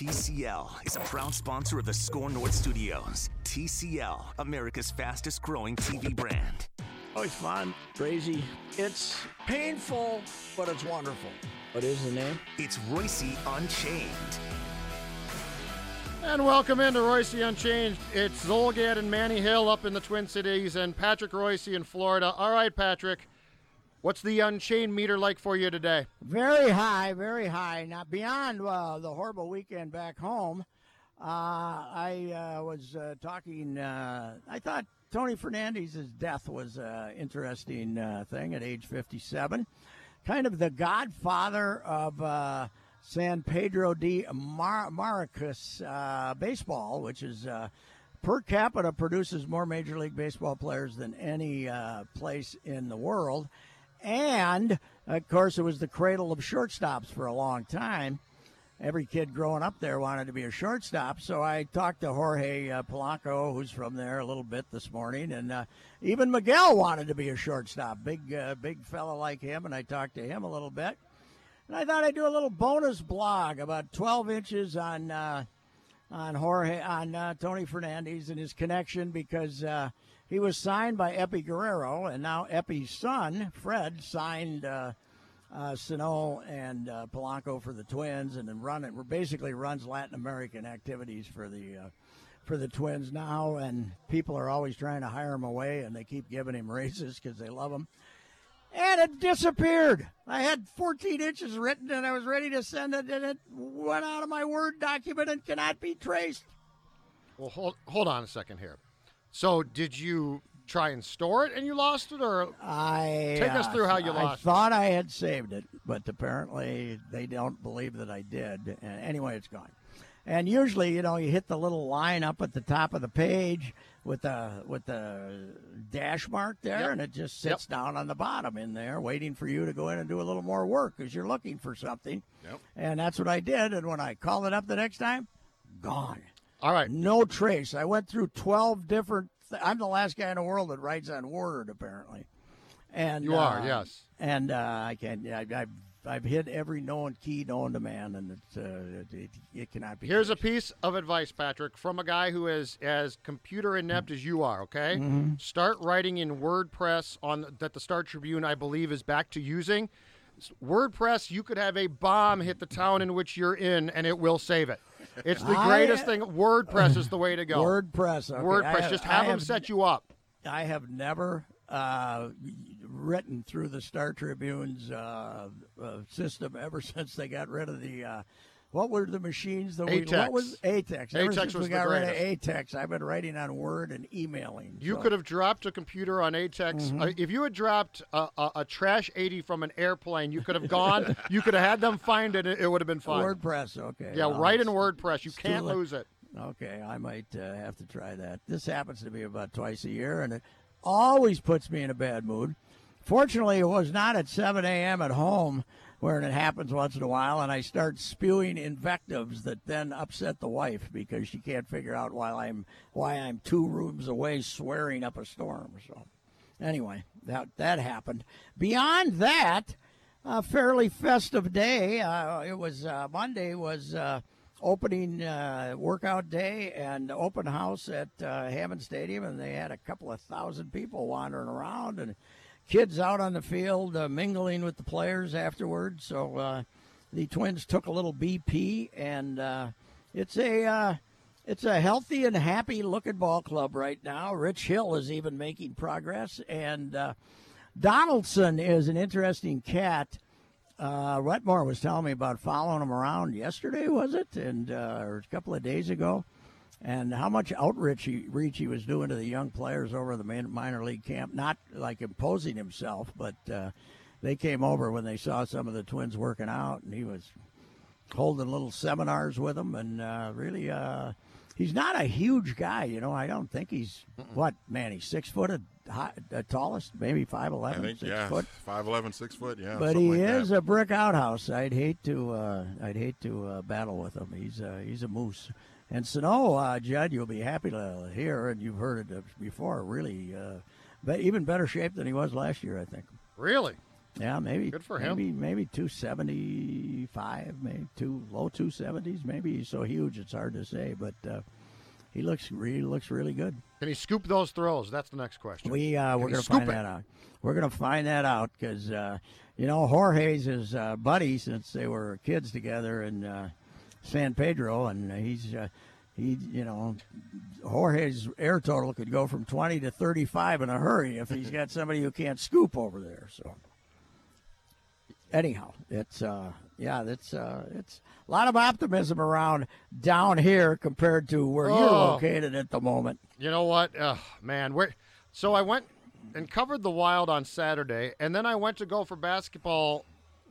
TCL is a proud sponsor of the SKOR North Studios. TCL, America's fastest growing TV brand. Oh, it's fun, crazy. It's painful, but it's wonderful. What is the name? It's Royce Unchained. And welcome into Royce Unchained. It's Zulgad and Manny Hill up in the Twin Cities and Patrick Royce in Florida. All right, Patrick, what's the Unchained meter like for you today? Very high, very high. Now, beyond uh, the horrible weekend back home, uh, I uh, was uh, talking. uh, I thought Tony Fernandez's death was an interesting uh, thing at age 57. Kind of the godfather of San Pedro de Mar- Macorís baseball, which is per capita produces more Major League Baseball players than any place in the world. And of course, it was the cradle of shortstops for a long time. Every kid growing up there wanted to be a shortstop. So I talked to Jorge uh, Polanco, who's from there, a little bit this morning, and uh, even Miguel wanted to be a shortstop. Big, uh, big fella like him, and I talked to him a little bit. And I thought I'd do a little bonus blog about 12 inches on uh, on Jorge on uh, Tony Fernandez and his connection because uh, he was signed by Epi Guerrero, and now Epi's son Fred signed uh, uh, Sano and uh, Polanco for the Twins, and then run it basically runs Latin American activities for the. Uh, for the Twins now, and people are always trying to hire him away, and they keep giving him raises because they love him and it disappeared. I had 14 inches written and I was ready to send it, and it went out of my Word document and cannot be traced. Well, hold, hold on a second here. So, did you try and store it and you lost it, or I take us uh, through how you I lost I thought I had saved it, but apparently they don't believe that I did. And anyway, it's gone. And usually, you know, you hit the little line up at the top of the page with the with the dash mark there, Yep. and it just sits down on the bottom in there, waiting for you to go in and do a little more work because you're looking for something. Yep. And that's what I did. And when I called it up the next time, gone. All right. No trace. I went through 12 different. Th- I'm the last guy in the world that writes on Word, apparently. And You are, uh, yes. And uh, I can. I, I've I've hit every known key known to man, and it's, uh, it, it, it cannot be. Here's a piece of advice, Patrick, from a guy who is as computer inept as you are. Okay, Mm-hmm. start writing in WordPress on that the Star Tribune, I believe, is back to using. WordPress, you could have a bomb hit the town in which you're in, and it will save it. It's the I- greatest thing. WordPress is the way to go. WordPress. okay. WordPress, I just I have them set you up. I have never uh, written through the Star Tribune's uh, uh, system ever since they got rid of the. What were the machines that we? ATEX. What was ATEX? Ever ATEX since was we the got rid of. ATEX, I've been writing on Word and emailing. You so- could have dropped a computer on ATEX. Mm-hmm. Uh, if you had dropped a, a, a trash 80 from an airplane, you could have gone. you could have had them find it. It would have been fine. WordPress. Okay. Yeah, write in WordPress. You can't lose it. Okay, I might uh, have to try that. This happens to me about twice a year, and it always puts me in a bad mood. Fortunately, it was not at 7 a.m. at home, where it happens once in a while, and I start spewing invectives that then upset the wife because she can't figure out why I'm why I'm two rooms away swearing up a storm. So, anyway, that that happened. Beyond that, a fairly festive day. Uh, it was uh, Monday was. Uh, opening uh, workout day and open house at uh, Hammond Stadium, and they had a couple of thousand people wandering around and kids out on the field uh, mingling with the players afterwards. So uh, the Twins took a little BP, and uh, it's a uh, it's a healthy and happy looking ball club right now. Rich Hill is even making progress, and uh, Donaldson is an interesting cat. Uh, Wetmore was telling me about following him around yesterday, was it, and uh, or a couple of days ago, and how much outreach he, reach he was doing to the young players over the minor league camp. Not like imposing himself, but uh, they came over when they saw some of the twins working out, and he was holding little seminars with them, and uh, really, uh, he's not a huge guy. You know, I don't think he's what man. He's six foot high, the tallest, maybe five I think six yeah, foot. five eleven, six foot. Yeah, But he like is that. a brick outhouse. I'd hate to. Uh, I'd hate to uh, battle with him. He's uh, he's a moose. And Sano, uh, Judd, you'll be happy to hear, and you've heard it before. Really, uh, but even better shape than he was last year, I think. Really? Yeah, maybe. Good for him. Maybe maybe two seventy five, maybe two low two seventies. Maybe he's so huge it's hard to say, but uh, he looks really looks really good. Can he scoop those throws? That's the next question. We uh, we're gonna find it? that out. We're gonna find that out because uh, you know Jorge's his uh, buddy since they were kids together and uh, San Pedro, and he's uh, he you know Jorge's air total could go from twenty to thirty five in a hurry if he's got somebody who can't scoop over there. So anyhow, it's uh, yeah, that's uh, it's a lot of optimism around down here compared to where you're Oh. located at the moment. You know what? Man, where? So I went and covered the Wild on Saturday, and then I went to Gopher basketball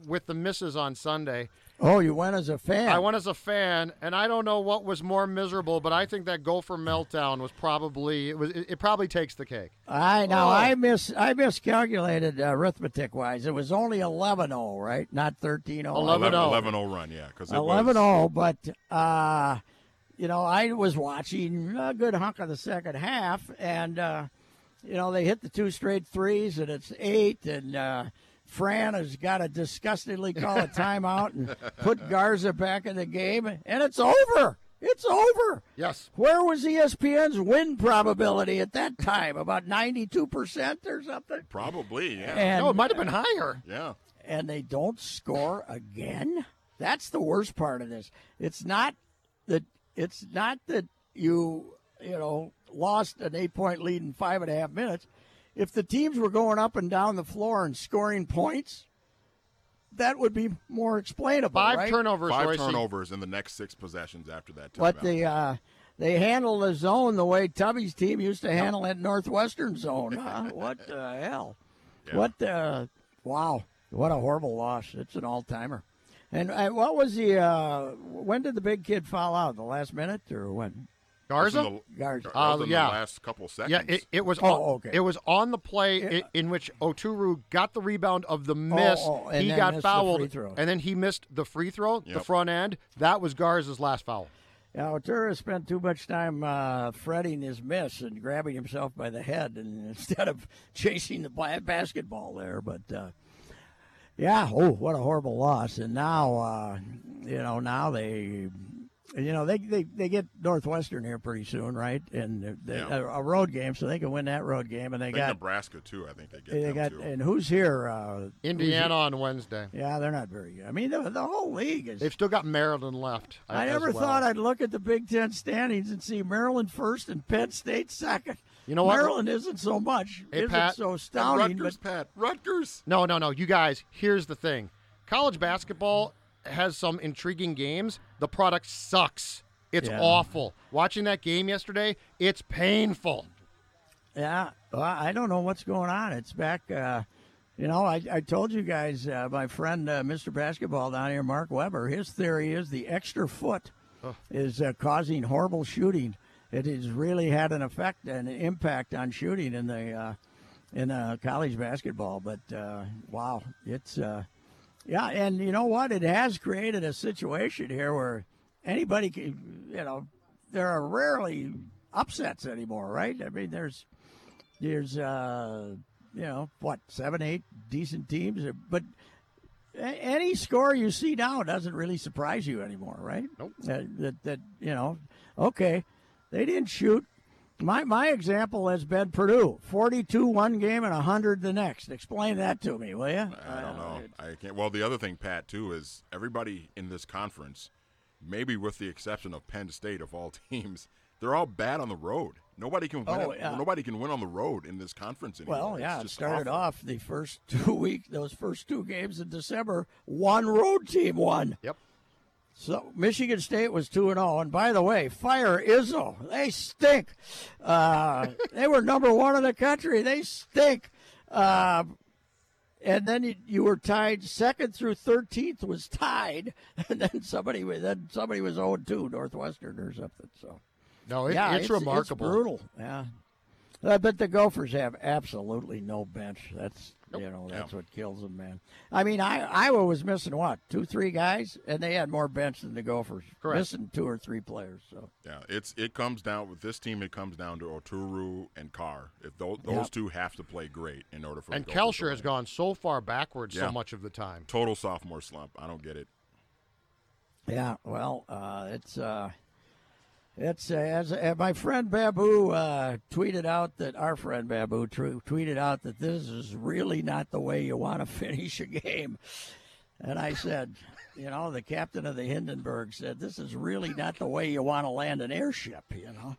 with the misses on Sunday. Oh, you went as a fan. I went as a fan, and I don't know what was more miserable, but I think that Gopher meltdown was probably it was. It, it probably takes the cake. I now Oh. I mis I miscalculated uh, arithmetic wise. It was only 11-0, right? Not 13-0. 11-0. 11 0 run, yeah. Because 11-0, but uh, you know I was watching a good hunk of the second half, and uh, you know they hit the two straight threes, and it's eight, and uh, Fran has got to disgustingly call a timeout and put Garza back in the game, and it's over. It's over. Yes. Where was ESPN's win probability at that time? About 92% or something? Probably, yeah. And, No, it might have been higher. yeah. and they don't score again? That's the worst part of this. It's not that it's not that you, you know, lost an eight point lead in five and a half minutes. If the teams were going up and down the floor and scoring points, that would be more explainable. Five right? turnovers. Five Royce. turnovers in the next six possessions after that. But timeout. they uh, they handle the zone the way Tubby's team used to handle that Northwestern zone. Huh? what the hell? Yeah. What the? Wow! What a horrible loss! It's an all timer. And uh, what was the? Uh, when did the big kid fall out? The last minute or when? That was Garza. the- Garza. Uh, yeah. the last couple seconds. Yeah, it, it was. Oh, on, okay. It was on the play i- in which Oturu got the rebound of the miss. oh, and he then got missed the fouled, free throw. and then he missed the free throw, the front end. That was Garza's last foul. Yeah, Oturu spent too much time uh, fretting his miss and grabbing himself by the head, and instead of chasing the basketball there. But uh, yeah, oh, what a horrible loss! And now, uh, you know, now they, you know, they, they they get Northwestern here pretty soon, right? And they, Yeah. a, a road game, so they can win that road game. And they I think got Nebraska too. I think they get they them got too. and who's here? Uh, who's Indiana on Wednesday. Yeah, they're not very good. I mean, the, the whole league is. They've still got Maryland left. I as never well. thought I'd look at the Big Ten standings and see Maryland first and Penn State second. You know what? Maryland isn't so much. Hey, isn't Pat. so And astounding. Rutgers, But Pat. Rutgers. No, no, no. You guys, here's the thing. College basketball has some intriguing games. The product sucks. It's Yeah. awful. Watching that game yesterday, it's painful. yeah, well, I don't know what's going on. It's back. Uh, you know, I, I told you guys, uh, my friend, uh, Mr. Basketball down here, Mark Weber, his theory is the extra foot is uh, causing horrible shooting. It has really had an effect and an impact on shooting in the uh, in uh, college basketball. But uh, wow, it's uh, yeah, and you know what? It has created a situation here where anybody can, you know, there are rarely upsets anymore, right? I mean, there's there's uh, you know what seven, eight decent teams, but any score you see now doesn't really surprise you anymore, right? Nope. Uh, that that you know, okay, they didn't shoot My my example has been Purdue, forty-two one game and hundred the next. Explain that to me, will you? I don't know. I can't. Well, the other thing, Pat, too, is everybody in this conference, maybe with the exception of Penn State of all teams, they're all bad on the road. Nobody can win. Oh, yeah. Nobody can win on the road in this conference anymore. Well, yeah, it started awful. off the first two week, those first two games in December, one road team won. Yep. So Michigan State was two and zero. And by the way, fire Izzo. They stink. Uh, they were number one in the country. They stink. Uh, and then you, you were tied second through thirteenth was tied, and then somebody was then somebody was zero two Northwestern or something. So No, it, yeah, it's, remarkable. brutal. Yeah. Uh, but the Gophers have absolutely no bench. That's you know that's Yeah. what kills them, man. I mean, I, Iowa was missing what two, three guys, and they had more bench than the Gophers. Correct. Missing two or three players. So Yeah, it's it comes down with this team. It comes down to Oturu and Carr. If those, those Yep. two have to play great in order for And the Gophers to has gone so far backwards Yeah. so much of the time. total sophomore slump. I don't get it. yeah, well, uh, it's uh, it's uh, as uh, my friend Babu uh, tweeted out that our friend Babu tr- tweeted out that this is really not the way you want to finish a game, and I said. You know, the captain of the Hindenburg said, "This is really not the way you want to land an airship." You know,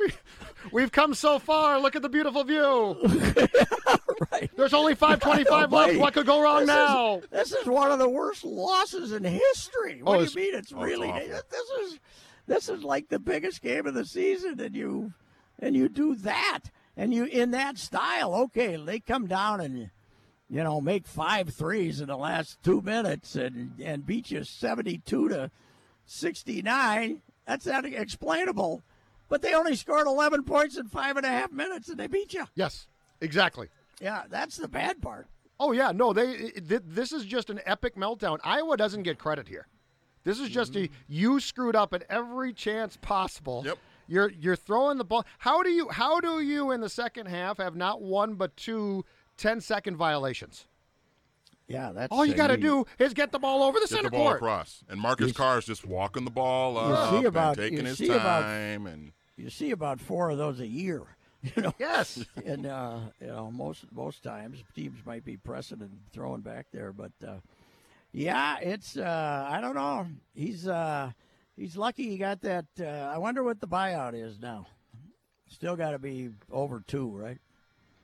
We've come so far. Look at the beautiful view. right? There's only 525 left. What could go wrong this now? Is, this is one of the worst losses in history. What Oh, do you mean? It's oh, really awful. this is this is like the biggest game of the season, and you and you do that, and you in that style. Okay, they come down and you know make five threes in the last two minutes and and beat you seventy two to sixty nine. That's not explainable. But they only scored eleven points in five and a half minutes, and they beat you. Yes, exactly. Yeah, that's the bad part. Oh yeah, no, they. It, this is just an epic meltdown. Iowa doesn't get credit here. This is just a you screwed up at every chance possible. Yep. You're you're throwing the ball. How do you how do you in the second half have not one but two 10 second violations? Yeah, that's All you got to do is get the ball over the Get center the ball court. across, and Marcus Carr is just walking the ball up see about- and taking you his see about- and you see about four of those a year. You know, Yes. and uh, you know most most times teams might be pressing and throwing back there, but uh, yeah, it's uh, I don't know. He's uh, he's lucky he got that. Uh, I wonder what the buyout is now. Still got to be over two, right?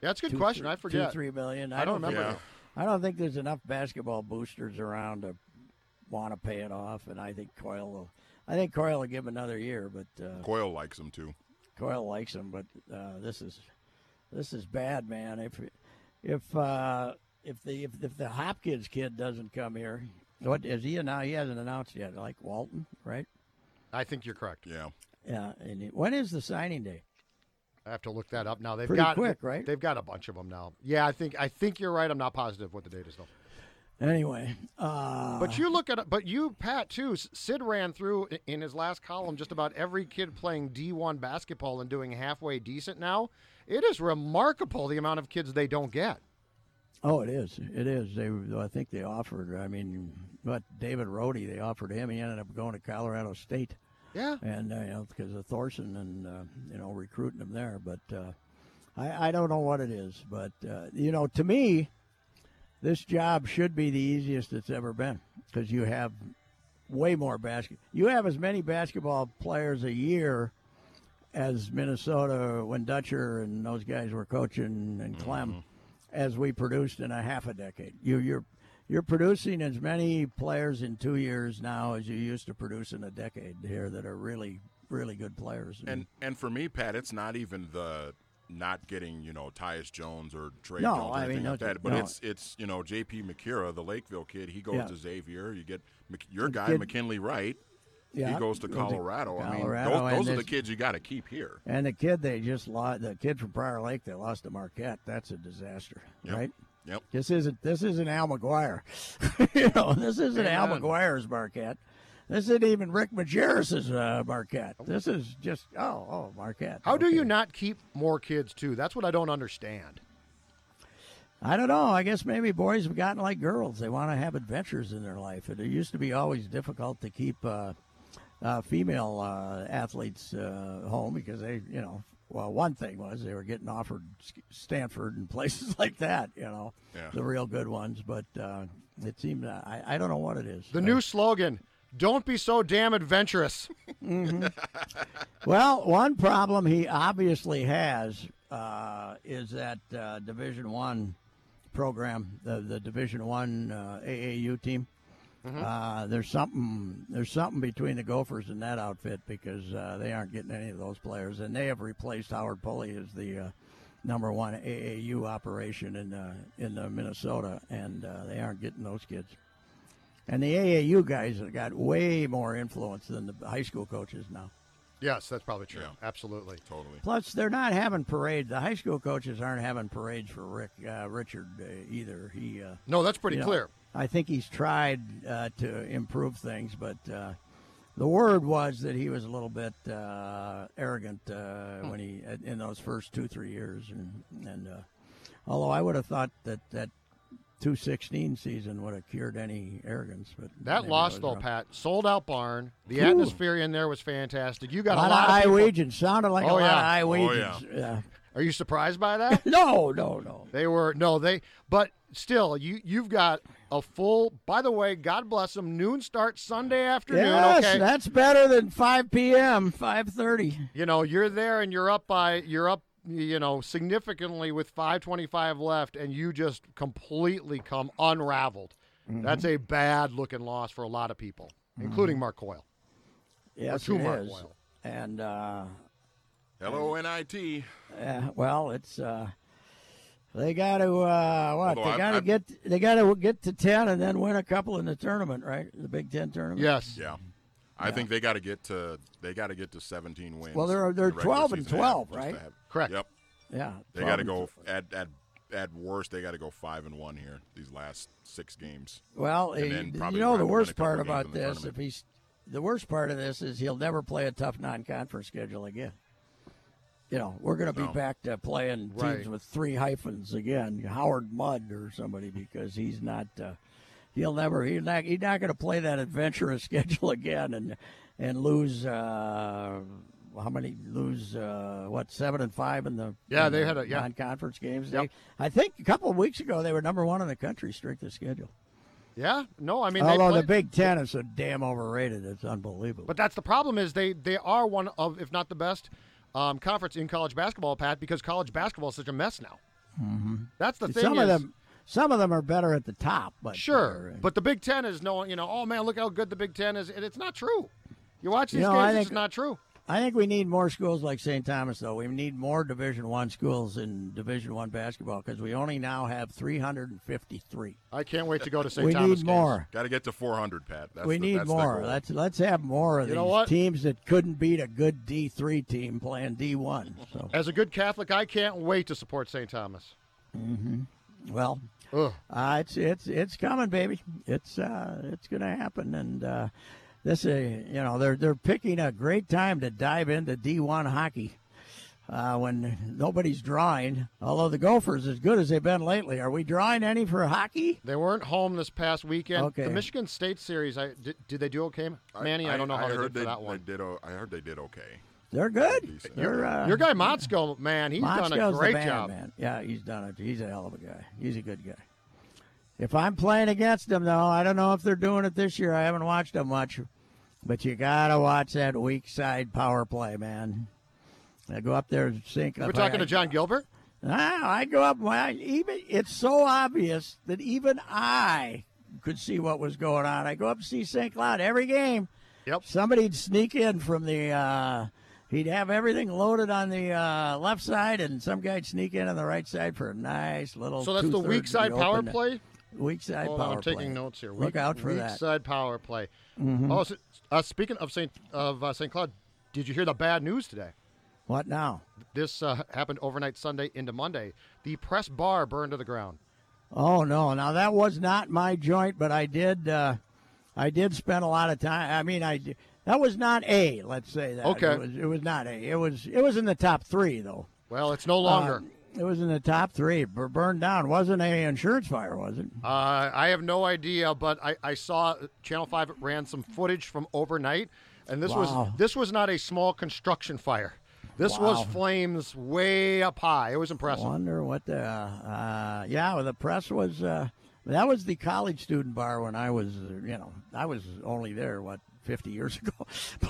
Yeah, that's a good Two, question. three- I forget. Two, three million. I don't remember. Yeah. I don't think there's enough basketball boosters around to want to pay it off, and I think Coyle will. I think Coyle will give him another year, but uh, Coyle likes him too. Coyle likes him, but uh, this is this is bad, man. If if uh, if the if, if the Hopkins kid doesn't come here, what is he now? He hasn't announced yet. Like Walton, right? I think you're correct. Yeah. Yeah. And it- when is the signing day? I have to look that up now. They've Pretty got quick, right? They've got a bunch of them now. Yeah, I think I think you're right. I'm not positive what the date is though. Anyway, uh, But you look at it. But you, Pat, too. Sid ran through in his last column just about every kid playing D1 basketball and doing halfway decent now. It is remarkable the amount of kids they don't get. Oh, it is. It is. They, I think they offered. I mean, but David Roddy? They offered him. He ended up going to Colorado State. Yeah. and uh, you know because of Thorson and uh, you know recruiting him there. But uh, I, I don't know what it is. But uh, you know, to me, this job should be the easiest it's ever been because you have way more basket. You have as many basketball players a year as Minnesota when Dutcher and those guys were coaching and Clem as we produced in a half a decade. You you're you're producing as many players in two years now as you used to produce in a decade here that are really really good players. And and for me, Pat, it's not even the not getting you know Tyus Jones or Trey No, Jones or I anything mean, like no, that, but no. it's it's you know J.P. Macura, the Lakeville kid. He goes Yeah. to Xavier. You get your guy McKinley Wright. Yeah, he goes to Colorado. I mean, Colorado, those, and those are the kids you got to keep here. And the kid they just lost, the kid from Prior Lake, they lost to Marquette. That's a disaster, Yep. right? Yep. This isn't this isn't Al McGuire. you know, this isn't Al McGuire's Marquette. This isn't even Rick Majerus's uh, Marquette. This is just oh oh Marquette. How do you not keep more kids too? That's what I don't understand. I don't know. I guess maybe boys have gotten like girls. They want to have adventures in their life. And it used to be always difficult to keep uh, uh, female uh, athletes uh, home because they, you know, well, one thing was they were getting offered Stanford and places like that, you know, Yeah. the real good ones. But uh, it seemed I, I don't know what it is. The Uh, new slogan: "Don't be so damn adventurous." Well, one problem he obviously has uh, is that uh, Division One program, the the Division One uh, AAU team. Uh, there's something there's something between the Gophers and that outfit because uh, they aren't getting any of those players, and they have replaced Howard Pulley as the uh, number one AAU operation in uh, in Minnesota, and uh, they aren't getting those kids. And the AAU guys have got way more influence than the high school coaches now. Yes, that's probably true. Yeah. Absolutely. Totally. Plus, they're not having parades. The high school coaches aren't having parades for Rick uh, Richard uh, either. He uh, No, that's pretty you know, clear. I think he's tried uh, to improve things, but uh, the word was that he was a little bit uh, arrogant uh, Hmm. when he in those first two three years, and and uh, although I would have thought that that. 216 season would have cured any arrogance, but That maybe I loss though, wrong. Pat, sold out barn. The Ooh. atmosphere in there was fantastic. You got A a lot, lot of people- Iowegians sounded like Oh, a lot yeah. of Oh, Iowegians. yeah. Are you surprised by that? No, no, no. They were no, they but still you you've got a full by the way, God bless them, noon start Sunday afternoon, Yes, okay. that's better than 5 p.m., 5:30. you know, you're there and you're up by you're up you know, significantly with 525 left and you just completely come unraveled. Mm-hmm. That's a bad looking loss for a lot of people, including Mark Coyle. Yes, two it Mark is. Boyle. And uh, Hello, NIT. uh, well, it's uh, they got to uh, what? Although they got to get they got to get to 10 and then win a couple in the tournament, right? The Big 10 tournament. Yes. Yeah. I think they got to get to they got to get to 17 wins. Well, they're- they're the 12 and 12, half right? have- Correct. Yep. Yeah. They got to go at at at worst. They got to go five and one here these last six games. Well, and eh, you know the worst part about this, if he's the worst part of this is he'll never play a tough non-conference schedule again. You know, we're going to be No. back to playing teams Right. with three hyphens again, Howard Mudd or somebody, because he's not. Uh, he'll never. He's not. He's not going to play that adventurous schedule again and and lose. Uh, how many lose? Uh, what seven and five in the Yeah, in they the had a- yeah. non-conference games. Yep. They, I think a couple of weeks ago they were number one in the country strength of schedule. Yeah. No, I mean they Although play- the Big Ten is so damn overrated, it's unbelievable. But that's the problem is they they are one of if not the best um, conference in college basketball, Pat, because college basketball is such a mess now. Mm-hmm. That's the thing. some of them, some of them are better at the top. But sure, they're- but the Big Ten is no, you know, oh man, look how good the Big Ten is, and it's not true. You watch these You know, games, think- it's not true. I think we need more schools like St. Thomas, though. We need more Division One schools in Division One basketball because we only now have 353. I can't wait to go to St. We Thomas. need games. more. Got to get to 400, Pat. That's we the, need that's more. Let's let's have more of You these what? teams that couldn't beat a good D3 team playing D1. So As a good Catholic, I can't wait to support St. Thomas. well, Uh, it's it's it's coming, baby. It's uh, it's going to happen, and uh, this uh, you know they're they're picking a great time to dive into D1 hockey uh, when nobody's drawing. Although the Gophers, as good as they've been lately, are we drawing any for hockey? They weren't home this past weekend. Okay. The Michigan State series, I did, did they do okay, Manny? I, don't know how they heard did for that one. They did, o- I heard they did okay. They're good. Decent. They're uh, Your guy Motzko, man, he's done a Motzko's the great man, job. man. Yeah, he's done it. He's a hell of a guy. He's a good guy. If I'm playing against them, though, I don't know if they're doing it this year. I haven't watched them much, but you gotta watch that weak side power play, man. I go up there and sink. We're talking to John Gilbert. Ah, I go up. Well, even it's so obvious that even I could see what was going on. I go up to see St. Cloud every game. Yep. Somebody'd sneak in from the. Uh, he'd have everything loaded on the uh, left side, and some guy'd sneak in on the right side for a nice little. So that's the weak side power play. Weak side Hold power on, I'm taking play. notes here. Look weak, out for weak that. Mm-hmm. side power play. Oh, so, uh, speaking of Saint of uh, St. Cloud, did you hear the bad news today? What now? This uh, happened overnight Sunday into Monday. The press bar burned to the ground. Oh no! Now that was not my joint, but I did. Uh, I did spend a lot of time. I mean, I that was not A. Let's say that. Okay. It was, it was not A. It was. It was in the top three though. Well, it's no longer. Uh, it was in the top three. Burned down. Wasn't a insurance fire, was it? Uh, I have no idea, but I, I saw Channel Five ran some footage from overnight, and this Wow. was this was not a small construction fire. This was Flames way up high. It was impressive. I Wonder what the uh, yeah. Well, the press was uh, that was the college student bar when I was you know I was only there what fifty years ago,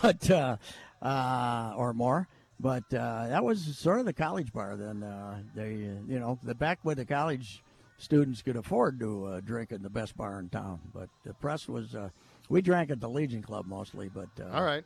but uh, uh, or more. But uh, that was sort of the college bar then. Uh, they you know the back when the college students could afford to uh, drink in the best bar in town. But the press was uh, we drank at the Legion Club mostly. But uh, All right.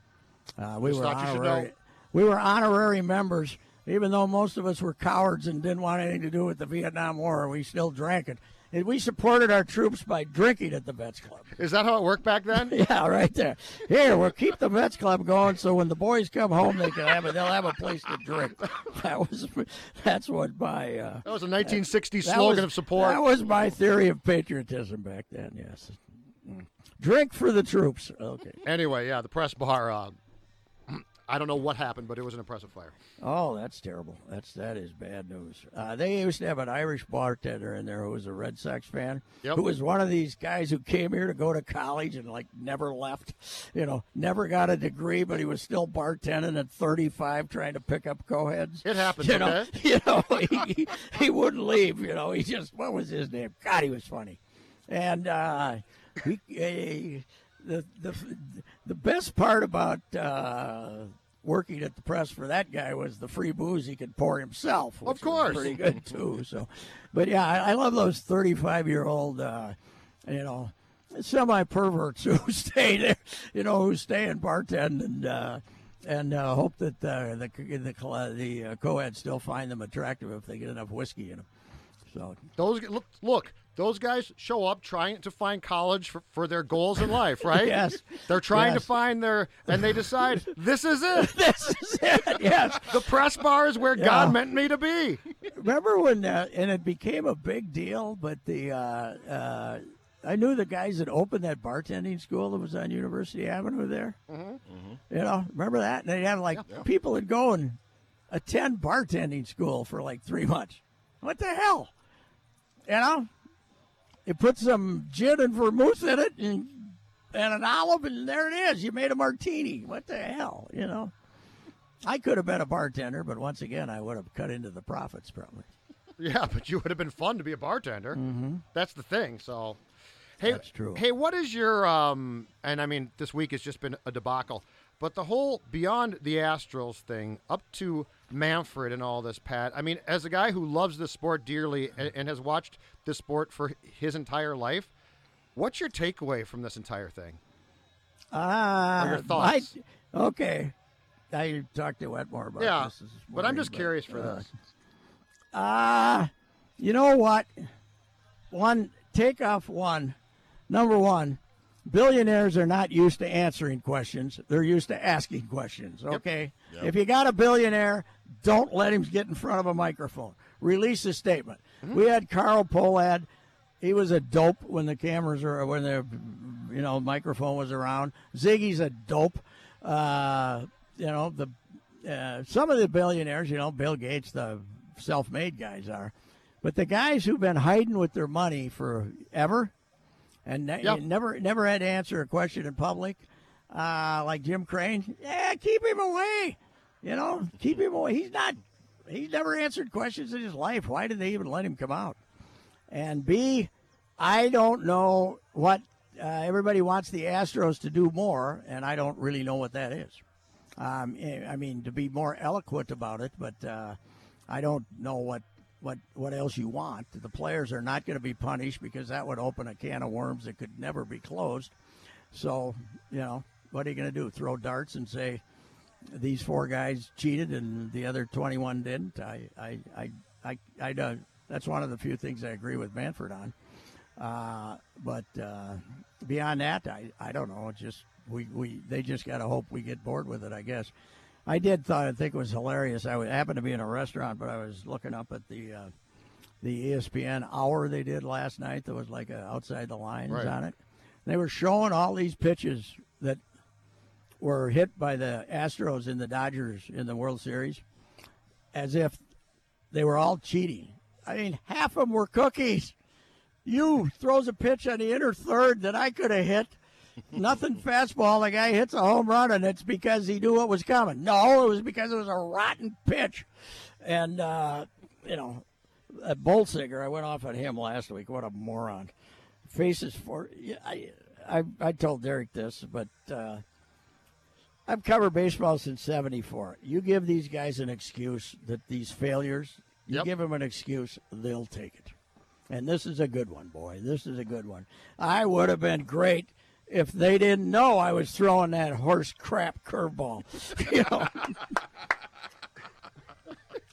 uh, we Just were thought you should honorary. We were honorary members, even though most of us were cowards and didn't want anything to do with the Vietnam War. We still drank it, and we supported our troops by drinking at the Vets Club. Is that how it worked back then? Yeah, right there. Here, we'll keep the Vets Club going, so when the boys come home, they can have it. They'll have a place to drink. That was that's what my uh, That was a 1960 that slogan was- of support. That was my theory of patriotism back then. Yes, drink for the troops. Okay. Anyway, yeah, the press bar. Uh, I don't know what happened, but it was an impressive fire. Oh, that's terrible. That's that is bad news. Uh, they used to have an Irish bartender in there who was a Red Sox fan, Yep. who was one of these guys who came here to go to college and like never left. You know, never got a degree, but he was still bartending at 35, trying to pick up co-heads. It happens, You know, okay? you know, he, he wouldn't leave. You know, he just what was his name? God, he was funny, and uh, he. the, the the best part about uh, working at the press for that guy was the free booze he could pour himself. which Of course. was pretty good too. So, but yeah, I, I love those thirty-five-year-old, uh, you know, semi-perverts who stay there, you know, who stay and bartend and. Uh, and uh, hope that uh, the the the, the uh, co-eds still find them attractive if they get enough whiskey in them. So Those look, look, those guys show up trying to find college for, for their goals in life, right? Yes. They're trying Yes. to find their, and they decide this is it. this is it. Yes. The press bar is where Yeah. God meant me to be. Remember when, uh, and it became a big deal, but the, uh, uh, I knew the guys that opened that bartending school that was on University Avenue there. Mm-hmm. You know, remember that? And they'd have like people would go and attend bartending school for like three months. What the hell? You know, you put some gin and vermouth in it and, and an olive, and there it is. You made a martini. What the hell? You know, I could have been a bartender, but once again, I would have cut into the profits probably. Yeah, but you would have been fun to be a bartender. Mm-hmm. That's the thing. So, hey, That's true. Hey, what is your um? And I mean, this week has just been a debacle. But the whole beyond the Astros thing, up to Manfred and all this, Pat. I mean, as a guy who loves this sport dearly and, and has watched this sport for his entire life, what's your takeaway from this entire thing? Ah, your thoughts? my- okay. I talked to Wetmore about yeah, this. this but I'm just curious for uh, this. Ah, you know what? One take off one. Number one, billionaires are not used to answering questions. They're used to asking questions. Okay. If you got a billionaire, don't let him get in front of a microphone. Release a statement. We had Carl Pohlad. He was a dope when the cameras were when the you know microphone was around. Ziggy's a dope. Uh, you know the uh, some of the billionaires, you know, Bill Gates, the self-made guys are, but the guys who've been hiding with their money forever and ne- Yep. never never had to answer a question in public, uh, like Jim Crane. Yeah, keep him away. You know, keep him away. He's not. He's never answered questions in his life. Why did they even let him come out? And B, I don't know what uh, everybody wants the Astros to do more, and I don't really know what that is. Um, eh, I mean, to be more eloquent about it, but uh, I don't know what what what else you want. The players are not going to be punished because that would open a can of worms that could never be closed. So, you know, what are you going to do? Throw darts and say these four guys cheated and the other 21 didn't? I I I I, I don't. That's one of the few things I agree with Manfred on. Uh, but uh, beyond that, I, I don't know. It's just we, we they just got to hope we get bored with it. I guess. I did thought I think it was hilarious. I was- happened to be in a restaurant, but I was looking up at the uh, the ESPN hour they did last night. There was like a outside the lines Right. on it. They were showing all these pitches that were hit by the Astros and the Dodgers in the World Series, as if they were all cheating. I mean, half of them were cookies. You throws a pitch on the inner third that I could have hit. Nothing fastball. The guy hits a home run, and it's because he knew what was coming. No, it was because it was a rotten pitch. And, uh, you know, at Bolsinger, I went off on him last week. What a moron. Faces for. I, I, I told Derek this, but uh, I've covered baseball since 74. You give these guys an excuse that these failures, you Yep. give them an excuse, they'll take it. And this is a good one, boy. This is a good one. I would have been great if they didn't know I was throwing that horse crap curveball. you know.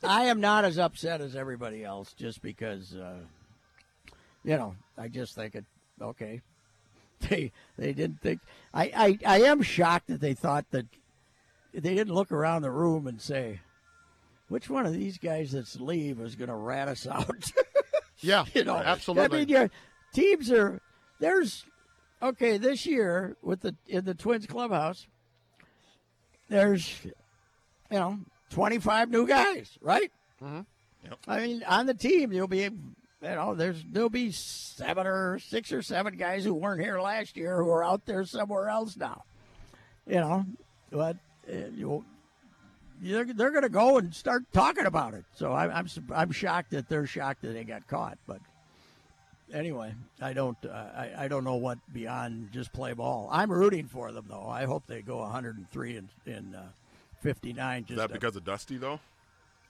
I am not as upset as everybody else just because, uh, you know, I just think it, okay. They they didn't think. I, I, I am shocked that they thought that they didn't look around the room and say, which one of these guys that's leave is going to rat us out? Yeah, you know, absolutely. I mean, your teams are there's okay this year with the in the Twins clubhouse. There's you know 25 new guys, right? Mm-hmm. Yep. I mean, on the team there'll be you know there's there'll be seven or six or seven guys who weren't here last year who are out there somewhere else now. You know, but uh, you they're, they're going to go and start talking about it. So I, I'm I'm shocked that they're shocked that they got caught. But anyway, I don't uh, I, I don't know what beyond just play ball. I'm rooting for them though. I hope they go 103 and in uh, 59. Just Is that to- because of Dusty though?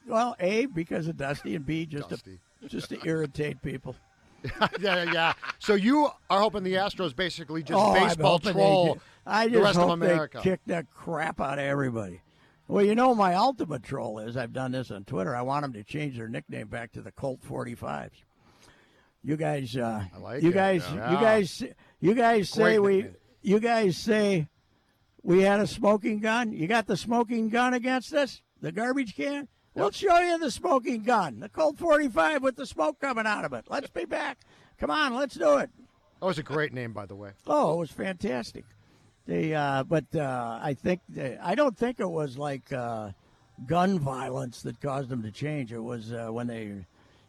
well, a because of Dusty and B just Dusty. to just to irritate people. yeah, yeah. So you are hoping the Astros basically just oh, I'm baseball hoping they troll get- I the just rest hope of America. they kick the crap out of everybody. Well, you know, my ultimate troll is I've done this on Twitter. I want them to change their nickname back to the Colt 45s. You guys, uh, I like you guys, yeah. you guys, you guys say Great we, you guys say we had a smoking gun. You got the smoking gun against us, the garbage can. We'll show you the smoking gun, the Colt 45 with the smoke coming out of it. Let's be back. Come on, let's do it. That was a great name, by the way. Oh, it was fantastic. They, uh, but uh, I think they, I don't think it was like uh, gun violence that caused them to change. It was uh, when they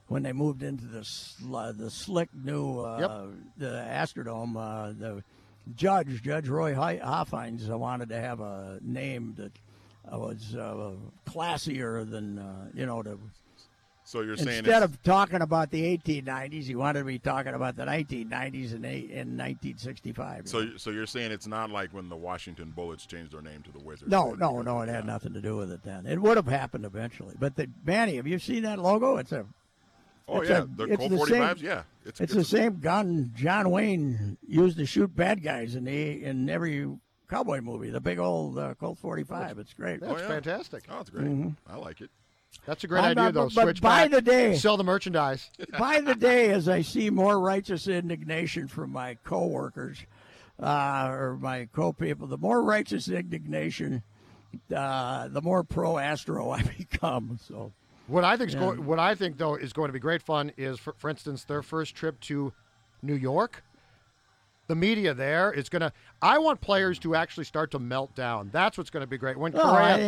when they moved into the sl- the slick new uh, Yep. the Astrodome. Uh, the judge, Judge Roy Hi- Hofheinz, uh, wanted to have a name that uh, was uh, classier than uh, you know to So you're saying Instead of talking about the 1890s, he wanted to be talking about the 1990s and eight- in 1965. so so you're saying it's not like when the Washington Bullets changed their name to the Wizards. no, no, no, it had nothing to do with it then. It would have happened eventually. But the Manny, have you seen that logo? It's a Oh it's yeah, a- the Colt the 45s. same- yeah, it's, it's a- the same gun John Wayne used to shoot bad guys in the in every cowboy movie. The big old uh, Colt 45. It's great. That's yeah. fantastic. Oh, it's great. Mm-hmm. I like it. That's a great I'm idea, not- though. but- but Switch by back, the day- sell the merchandise. by the day, as I see more righteous indignation from my coworkers uh, or my co-people, the more righteous indignation, uh, the more pro Astro I become. So What I think go- what I think though is going to be great fun is, for, for instance, their first trip to New York. The media there is going to. I want players to actually start to melt down. That's what's going to be great. When I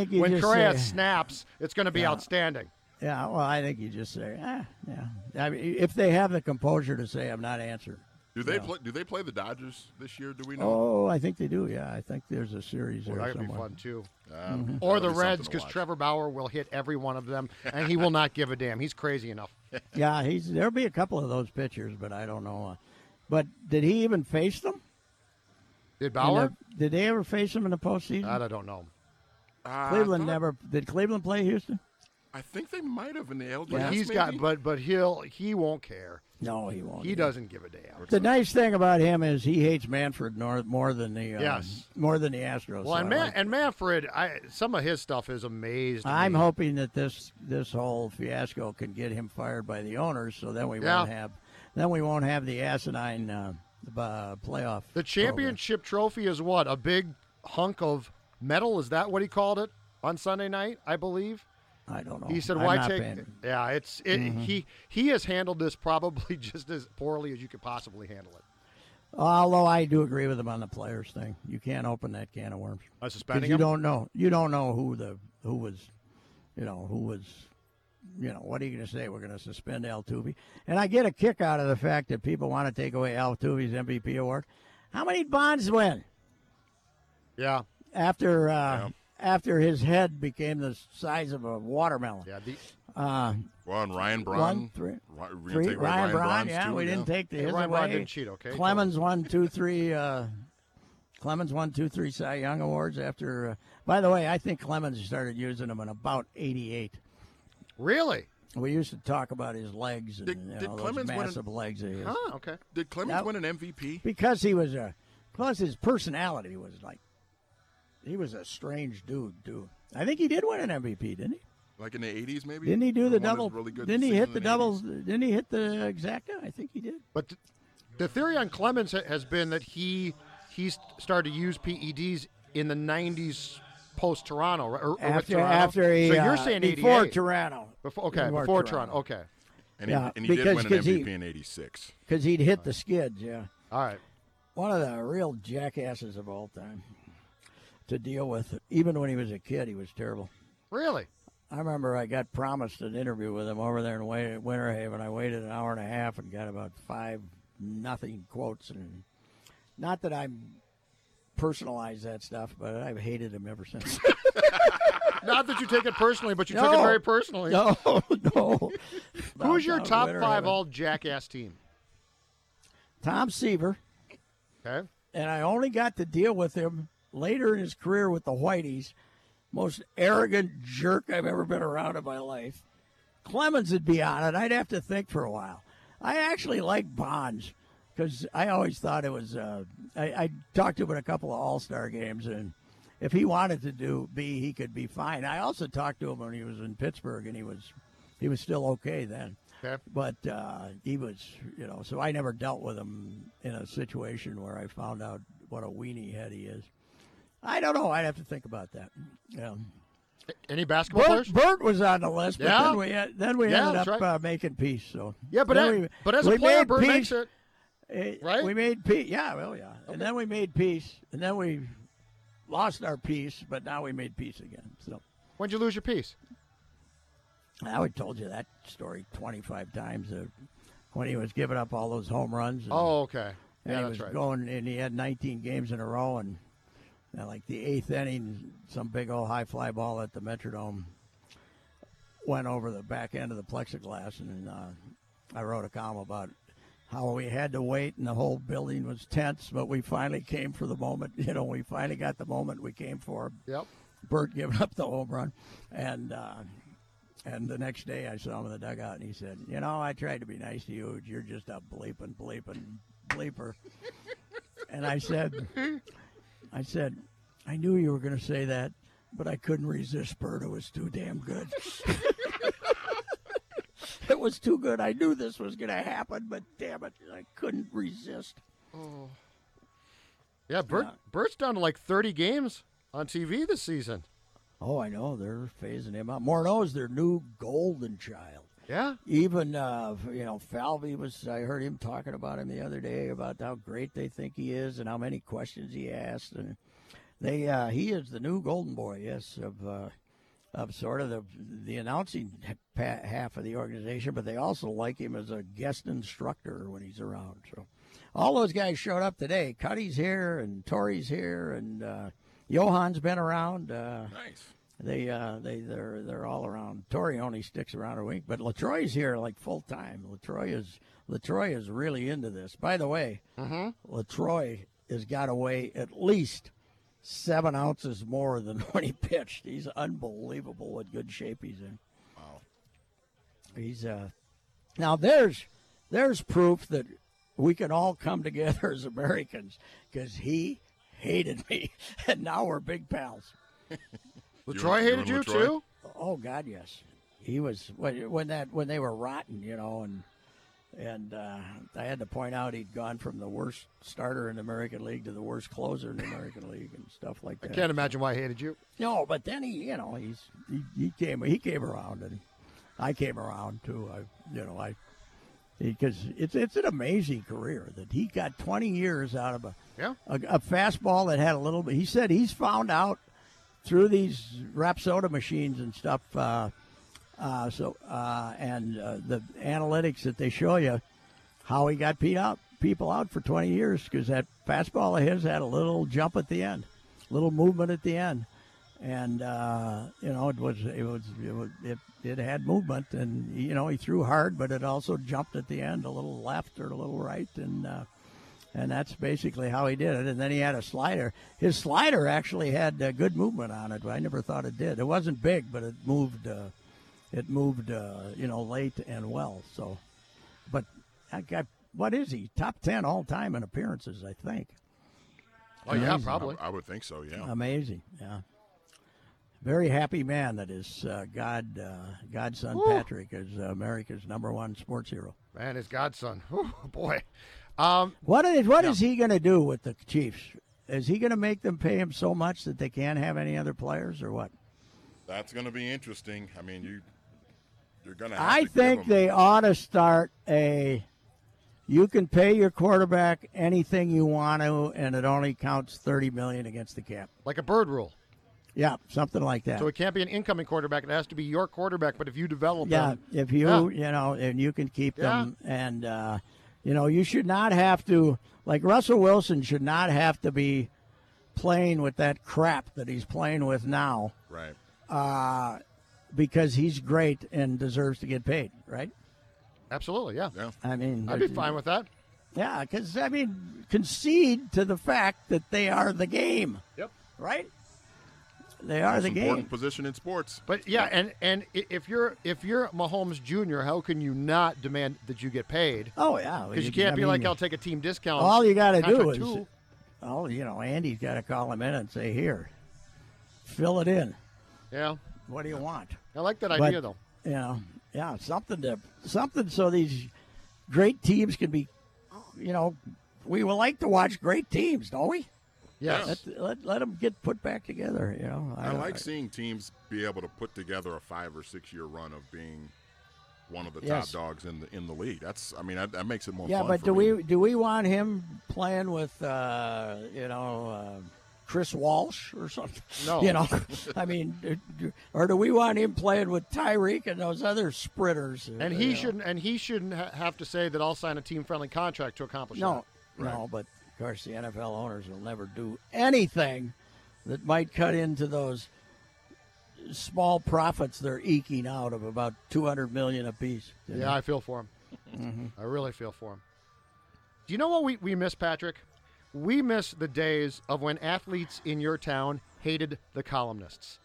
Correa, when Correa say- snaps, it's going to be Yeah. outstanding. yeah, well, I think you just say, ah, yeah. I mean, if they have the composure to say, "I'm not answering." Do they Yeah. play? Do they play the Dodgers this year? Do we know? Oh, I think they do. Yeah, I think there's a series Well, there that'd be somewhere. fun too. Um, Or that'll the be Reds, because. Trevor Bauer will hit every one of them, and he will not give a damn. He's crazy enough. Yeah, he's there'll be a couple of those pitchers, but I don't know. Uh, but did he even face them? Did Bauer? the- did they ever face him in the postseason? I don't know. Uh, Cleveland thought- never did. Cleveland play Houston? I think they might have in the LDS. But he's maybe? got, but but he'll he won't care. No, he won't. He doesn't give a damn. The nice thing about him is he hates Manfred more, more than the um, Yes. more than the Astros. Well, so and I Man, like- and Manfred, I some of his stuff is amazed. I'm me. hoping that this this whole fiasco can get him fired by the owners, so then we Yeah. won't have then we won't have the asinine uh, uh, playoff. The championship trophy is what a big hunk of metal. Is that what he called it on Sunday night? I believe program. I don't know. he said, "Why take?" paying- Yeah, it's it, Mm-hmm. he he has handled this probably just as poorly as you could possibly handle it. Although I do agree with him on the players thing, you can't open that can of worms. Because suspending you him. don't know. You don't know who the who was, you know, who was, you know, what are you going to say? We're going to suspend Altuve, and I get a kick out of the fact that people want to take away Altuve's MVP award. How many Bonds win Yeah, after uh, Yeah. After his head became the size of a watermelon? yeah. The, Uh, Well, and Ryan Braun. One, three, three. away Ryan Braun, yeah, too, we didn't take the Hey, his Ryan away. Braun didn't cheat, okay? Clemens won two, three. Uh, Clemens won two, three Cy Young awards after. Uh, by the way, I think Clemens started using them in about '88. really? We used to talk about his legs and Did- you did know, those Clemens win an- massive legs of his. Huh? Okay. Did Clemens That- win an MVP? Because he was a, plus his personality was like, he was a strange dude, dude. I think he did win an MVP, didn't he? Like in the 80s, maybe? Didn't he do Or the one double? Really good didn't he hit the in doubles? Didn't he hit the exacta? I think he did. But th- the theory on Clemens has been that he he started to use PEDs in the '90s post Toronto, or, or After Toronto. after he, so you're uh, saying before Toronto. Before, okay, before, Toronto. Okay. And, Yeah, he, and he did because- win an 'cause he- MVP in 86. because he'd hit the skids. Yeah. All right. one of the real jackasses of all time to deal with. Even when he was a kid, he was terrible. Really? I remember I got promised an interview with him over there in Wa- Winter Haven. I waited an hour and a half and got about five nothing quotes. And not that I'm personalized that stuff, but I've hated him ever since. Not that you take it personally, but you took it very personally. no, no. Who's your top Winter five Haven. all jackass team? Tom Seaver. Okay. and I only got to deal with him later in his career with the Whiteys. Most arrogant jerk I've ever been around in my life. Clemens would be on it. I'd have to think for a while. I actually like Bonds because I always thought it was. Uh, I, I talked to him in a couple of All Star games, and if he wanted to do B, he could be fine. I also talked to him when he was in Pittsburgh, and he was he was still okay then. Okay. But uh, he was, you know, so I never dealt with him in a situation where I found out what a weenie head he is. I don't know. I'd have to think about that. Yeah. Any basketball Bert, players? Bert was on the list, but Yeah. then we then we Yeah, ended up right. uh, making peace. So Yeah, but then a- we- but as a player, Bert peace. makes it. Eh, right? We made peace. Yeah, well, yeah, and then we made peace, and then we lost our peace, but now we made peace again. So When'd you lose your peace? I already told you that story twenty five times. Uh, when he was giving up all those home runs. and- Oh, okay. Yeah, and he was right. going, and he had 19 games in a row, and uh, like the eighth inning, some big old high fly ball at the Metrodome went over the back end of the plexiglass, and uh, I wrote a column about how we had to wait, and the whole building was tense, but we finally came for the moment. You know, we finally got the moment we came for. Yep. Bert giving up the home run, and uh, and the next day I saw him in the dugout, and he said, "You know, I tried to be nice to you. You're just a bleeping, bleeping, bleeper." and I said, "I said, I knew you were going to say that, but I couldn't resist. Bert, it was too damn good." it was too good. I knew this was going to happen, but damn it, I couldn't resist. Oh. Yeah, Bert, Yeah. Bert's down to like 30 games on TV this season. Oh, I know they're phasing him out. Morneau's their new golden child. Yeah. Even uh, you know, Falvey was. I heard him talking about him the other day about how great they think he is and how many questions he asked, and they uh, he is the new golden boy. Yes, of uh, of sort of the the announcing ha- half of the organization, but they also like him as a guest instructor when he's around. So all those guys showed up today. Cuddy's here and Torii's here and uh, Johan's been around. Uh, Nice. They uh they they're they're all around. Torii only sticks around a week, but LaTroy's here like full time. LaTroy is LaTroy is really into this. By the way, LaTroy has got to weigh at least seven ounces more than when he pitched. He's unbelievable what good shape he's in. Wow. He's uh now there's there's proof that we can all come together as Americans because he hated me and now we're big pals. LaTroy you hated and you, LaTroy? too? Oh God, yes. He was when when that when they were rotten, you know, and and uh, I had to point out he'd gone from the worst starter in the American League to the worst closer in the American League and stuff like that. I can't imagine why he hated you. No, but then he, you know, he's he, he came he came around and I came around too. I, you know, I because it's it's an amazing career that he got 20 years out of a Yeah. a, a fastball that had a little bit. He said he's found out through these Rapsodo machines and stuff. Uh, uh, so uh, and uh, the analytics that they show you how he got beat up. people out for 20 years because that fastball of his had a little jump at the end, little movement at the end, and uh, you know it was it was it was, it, it had movement, and you know he threw hard, but it also jumped at the end, a little left or a little right, and. And that's basically how he did it. And then he had a slider. His slider actually had uh, good movement on it. I never thought it did. It wasn't big, but it moved. Uh, it moved, uh, you know, late and well. So, but that guy, what is he? Top ten all time in appearances, I think. Oh yeah, probably. I, I would think so. Yeah. Amazing, yeah. Very happy man that his uh, God, uh, godson Woo. Patrick is uh, America's number one sports hero. Man, his godson. Whew, boy. Um, What is what Yeah. is he going to do with the Chiefs? Is he going to make them pay him so much that they can't have any other players, or what? That's going to be interesting. I mean, you you're going to. have I to give think they ought to start a. You can pay your quarterback anything you want to, and it only counts thirty million against the cap. like a bird rule. Yeah, something like that. So it can't be an incoming quarterback. It has to be your quarterback. But if you develop yeah, them, if you Yeah. you know, and you can keep Yeah. them, and uh, you know, you should not have to like Russell Wilson should not have to be playing with that crap that he's playing with now right. uh, because he's great and deserves to get paid, right? absolutely, yeah. Yeah. I mean, I'd be fine with that. Yeah, because I mean, concede to the fact that they are the game, Yep. right? They are Most the important game. position in sports. But yeah, and and if you're if you're Mahomes Jr., how can you not demand that you get paid? Oh yeah, Because you can't I be mean, like, I'll take a team discount. All you got to do is, two. oh, you know, Andy's got to call him in and say, "Here, fill it in. yeah, What do you want?" I like that But, idea though. You know, yeah, something to something so these great teams can be. You know, we would like to watch great teams, don't we? Yes. Let, let, let them get put back together. You know, I like seeing teams be able to put together a five or six year run of being one of the Yes. top dogs in the in the league. That's I mean that, that makes it more Yeah, fun. but for do me. we do we want him playing with uh, you know uh, Chris Walsh or something? No. You know, I mean, do- do- or do we want him playing with Tyreek and those other sprinters? And he know? shouldn't and he shouldn't have to say that I'll sign a team friendly contract to accomplish No, that. no, but of course the NFL owners will never do anything that might cut into those small profits they're eking out of about two hundred million apiece. you know? Yeah, I feel for them. Mm-hmm. I really feel for them. Do you know what we, we miss, Patrick? We miss the days of when athletes in your town hated the columnists.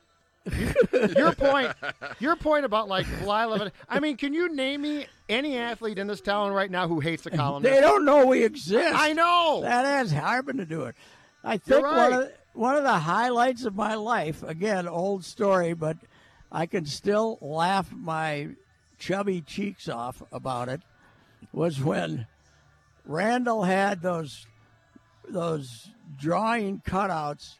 your point, your point about like Lila. I mean, can you name me any athlete in this town right now who hates the columnists? They don't know we exist. I know. That has happened to do it. I think one, of, one of the highlights of my life, again, old story, but I can still laugh my chubby cheeks off about it, was when Randall had those those drawing cutouts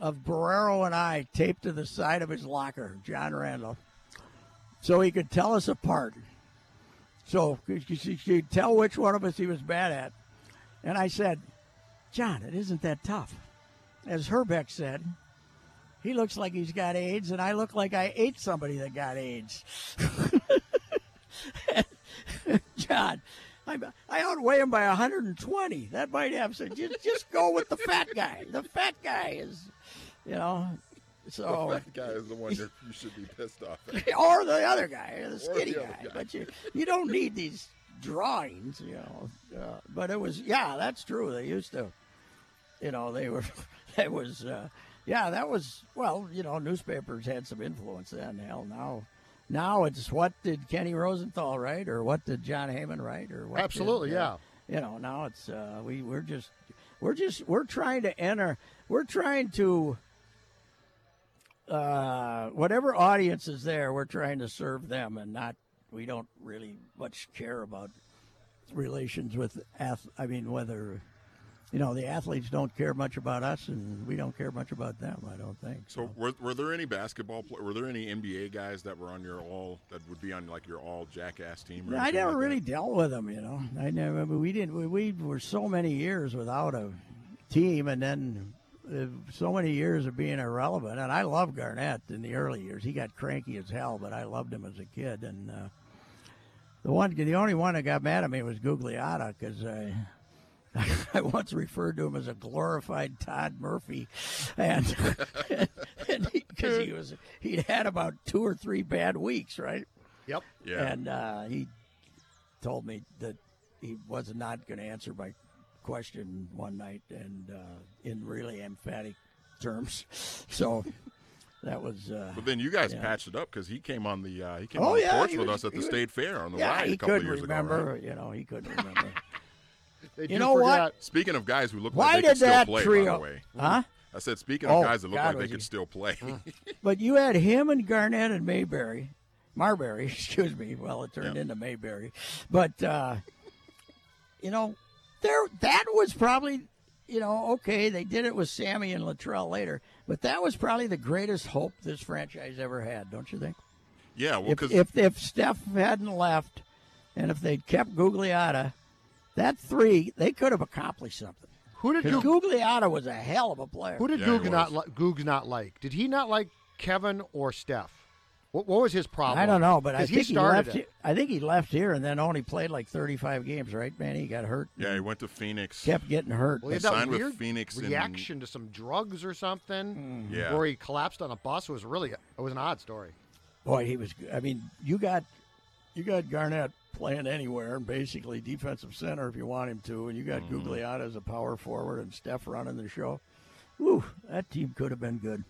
of Barreiro and I taped to the side of his locker, John Randall, so he could tell us apart. So you could tell which one of us he was bad at. And I said, John, it isn't that tough. As Hrbek said, he looks like he's got AIDS, and I look like I ate somebody that got AIDS. John, I, I outweigh him by 120. That might have some. Just, just go with the fat guy. The fat guy is, you know. So, that guy is the one you're, you should be pissed off at. or the other guy, the skinny other guy. guy. But you, you don't need these drawings, you know. Uh, but it was, yeah, that's true. They used to, you know, they were, it was, uh, yeah, that was, well, you know, newspapers had some influence then. Hell, now, now it's what did Kenny Rosenthal write, or what did Jon Heyman write, or what? Absolutely, did, yeah. uh, You know, now it's uh, we we're just we're just we're trying to enter. We're trying to uh, whatever audience is there, we're trying to serve them, and not we don't really much care about relations with ath- I mean, whether you know the athletes don't care much about us, and we don't care much about them. I don't think. So were, were there any basketball? Pl- were there any NBA guys that were on your all that would be on like your all jackass team? I never like really that? dealt with them, you know. I never. I mean, we didn't. We, we were so many years without a team, and then so many years of being irrelevant. And I loved Garnett in the early years. He got cranky as hell, but I loved him as a kid. And uh, the one, the only one that got mad at me was Gugliotta because uh, I once referred to him as a glorified Tod Murphy, and because he, was he'd had about two or three bad weeks, right? Yep. Yeah. And uh, he told me that he was not going to answer my question one night, and uh, in really emphatic terms. So that was. Uh, but then you guys yeah. patched it up because he came on the uh, he came Oh, on the yeah, porch with was- us at the was- state fair on the yeah, ride he a couple couldn't years remember. ago. right? You know, he couldn't remember. They You do know what? Speaking of guys who look Why like they did could still that play, by trio- the way. huh? I said, speaking Oh, of guys that look God, like they was could he- still play. But you had him and Garnett and Mayberry, Marbury, excuse me. Well, it turned Yeah. into Mayberry, but uh, you know, there that was probably, you know, okay. They did it with Sammy and Latrell later, but that was probably the greatest hope this franchise ever had, don't you think? yeah, well, If because if if Steph hadn't left, and if they'd kept Gugliotta, that three they could have accomplished something. Who did Because Goog, Gugliotta was a hell of a player. who did Yeah, Goog he not was. li- Goog not like? Did he not like Kevin or Steph? What, what was his problem? I don't know, but I 'Cause think he he, started left. it. I think he left here and then only played like 35 games. Right, man? He got hurt. yeah, he went to Phoenix. kept getting hurt. Well, he had He that signed with weird Phoenix in- reaction to some drugs or something, Yeah. where he collapsed on a bus. It was really it was an odd story. Boy, he was. I mean, you got you got Garnett playing anywhere and basically defensive center if you want him to, and you got Mm-hmm. Gugliotta as a power forward and Steph running the show. Woo, that team could have been good.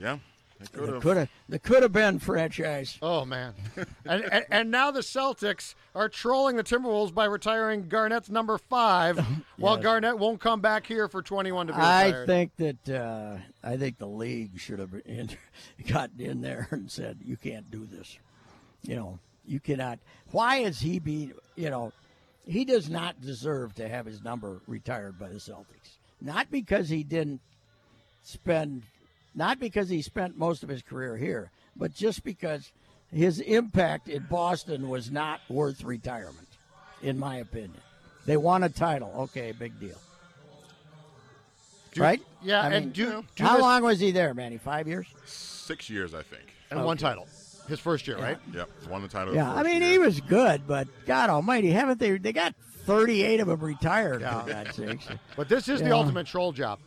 Yeah, they could have. could the could have been franchise. Oh man, and, and and now the Celtics are trolling the Timberwolves by retiring Garnett's number five, while Yes. Garnett won't come back here for twenty-one to be retired. I think that uh, I think the league should have in, gotten in there and said, "You can't do this." You know, you cannot. Why is he being? You know, he does not deserve to have his number retired by the Celtics. Not because he didn't spend, not because he spent most of his career here, but just because his impact in Boston was not worth retirement, in my opinion. They won a title. Okay, big deal. Do- right? Yeah, I and mean, do, do How this- long was he there, Manny? Five years? Six years, I think. and one title, his first year, right? Yep, won the title. Yeah, the I mean year. he was good, but God Almighty, haven't they? They got thirty-eight of them retired. For God's sakes. But this is the ultimate troll job.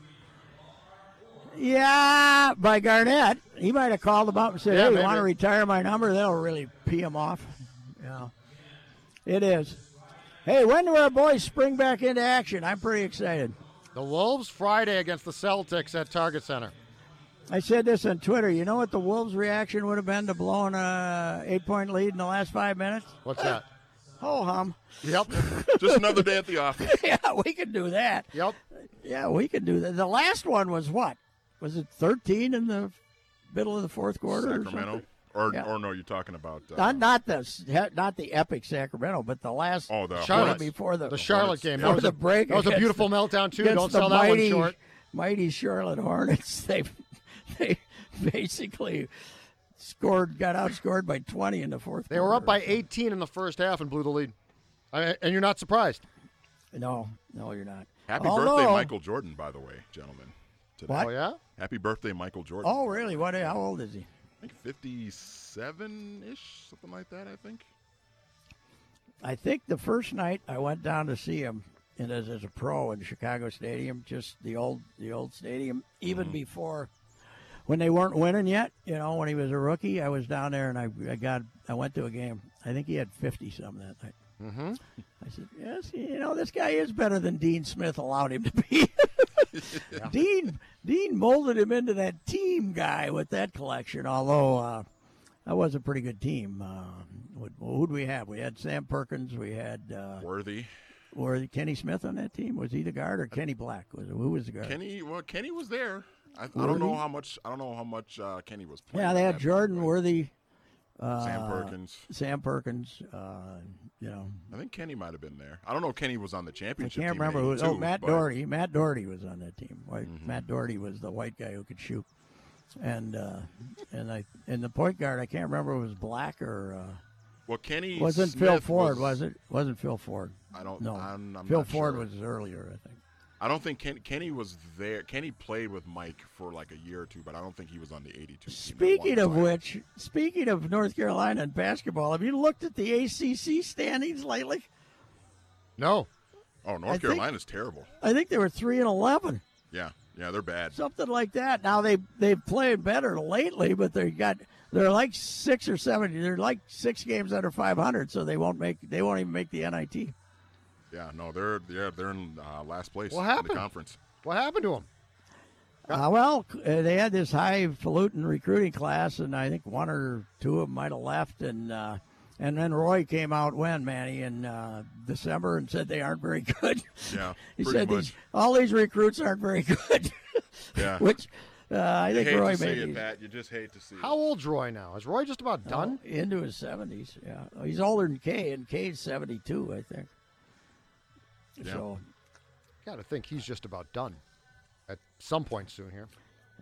Yeah, by Garnett, he might have called them up and said, Yeah, "Hey, you want to retire my number?" That'll really pee him off. Yeah, it is. Hey, when do our boys spring back into action? I'm pretty excited. The Wolves Friday against the Celtics at Target Center. I said this on Twitter. You know what the Wolves' reaction would have been to blowing a eight-point lead in the last five minutes? What's that? Ho hum. Yep. Just another day at the office. yeah, we could do that. Yep. Yeah, we could do that. The last one was what? Was it 13 in the middle of the fourth quarter? or Sacramento. something? Or, Yeah. or no, you're talking about. Uh, Not not the not the epic Sacramento, but the last oh, the Charlotte. Hornets. before the The Charlotte Hornets. game. Yeah. That was a break That was a beautiful the- meltdown too. against Don't the sell that one mighty, short. Mighty Charlotte Hornets. They they basically scored got outscored by 20 in the fourth. They were up by 18 in the first half and blew the lead. I, and you're not surprised. No, no, you're not. Happy Although- birthday, Michael Jordan, by the way, gentlemen. Today. What? Oh yeah. Happy birthday, Michael Jordan. Oh, really? What? How old is he? I think 57 ish, something like that, I think. I think the first night I went down to see him and as, as a pro in Chicago Stadium, just the old the old stadium, even before when they weren't winning yet. You know, when he was a rookie, I was down there and I, I got I went to a game. I think he had fifty something that night. Mm-hmm. I said, "Yes, you know, this guy is better than Dean Smith allowed him to be." Dean Dean molded him into that team guy with that collection. Although uh, that was a pretty good team. Uh, what, who do we have? We had Sam Perkins. We had uh, Worthy. or Kenny Smith on that team. Was he the guard or Kenny Black? Was who was the guard? Kenny, well, Kenny was there. I, I don't know how much. I don't know how much uh, Kenny was playing. yeah, they had Jordan game, Worthy, Sam Perkins. Sam Perkins. Uh, you know, I think Kenny might have been there. I don't know. if Kenny was on the championship. I can't remember who. Oh, 82, Matt but- Mm-hmm. Doherty. Matt Doherty was on that team. White, Matt Doherty was the white guy who could shoot, and uh, and I and the point guard. I can't remember if it was Black or uh, Well, Kenny wasn't Smith Phil Ford. Was, it? Wasn't Phil Ford? I don't. know. Phil Ford sure. was earlier. I think. I don't think Ken, Kenny was there. Kenny played with Mike for like a year or two, but I don't think he was on the 82 Speaking of the which, speaking of North Carolina and basketball, have you looked at the ACC standings lately? No. Oh, I North think- Carolina's terrible. I think they were three and eleven, Yeah, yeah, they're bad. something like that. Now they they've played better lately, but they got they're like six or seven. They're like six games under five hundred, so they won't make they won't even make the NIT. Yeah, no, they're they're they're in uh, last place What in happened? the conference. What happened to them? Uh, well, uh, they had this highfalutin recruiting class, and I think one or two of them might have left, and uh, and then Roy came out when Manny in uh, December and said they aren't very good. Yeah, he said much. these all these recruits aren't very good. Yeah. which uh, I You think hate Roy to see made it, Pat. You just hate to see How old's Roy now? Is Roy just about done? Oh, into his seventies. Yeah, he's older than Kay, and Kay's seventy-two, I think. Yeah. So Got to think he's just about done at some point soon here.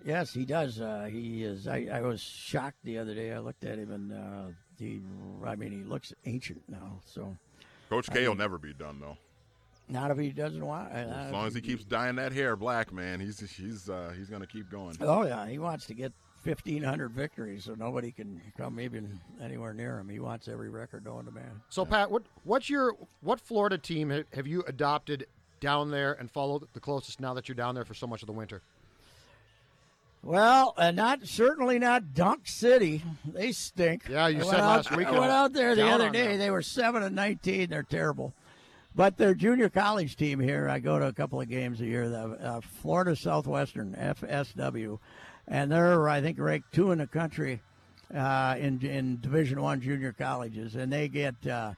yes, he does. Uh, he is. I, I was shocked the other day. I looked at him, and uh, he. I mean, he looks ancient now. So it. Coach K will never be done though. not if he doesn't want. Uh, As long as he keeps dyeing that hair black, man, he's he's uh, he's gonna keep going. Oh yeah, he wants to get fifteen hundred victories, so nobody can come even anywhere near him. He wants every record known to man. So Pat, what what's your what Florida team ha- have you adopted down there and followed the closest now that you're down there for so much of the winter? Well, uh, not certainly not Dunk City. They stink. Yeah, you I said last week I went out there the other day. them. They were seven and nineteen. They're terrible. But their junior college team here, I go to a couple of games a year. The uh, Florida Southwestern (FSW), and they're I think ranked two in the country uh, in in Division One junior colleges, and they get uh,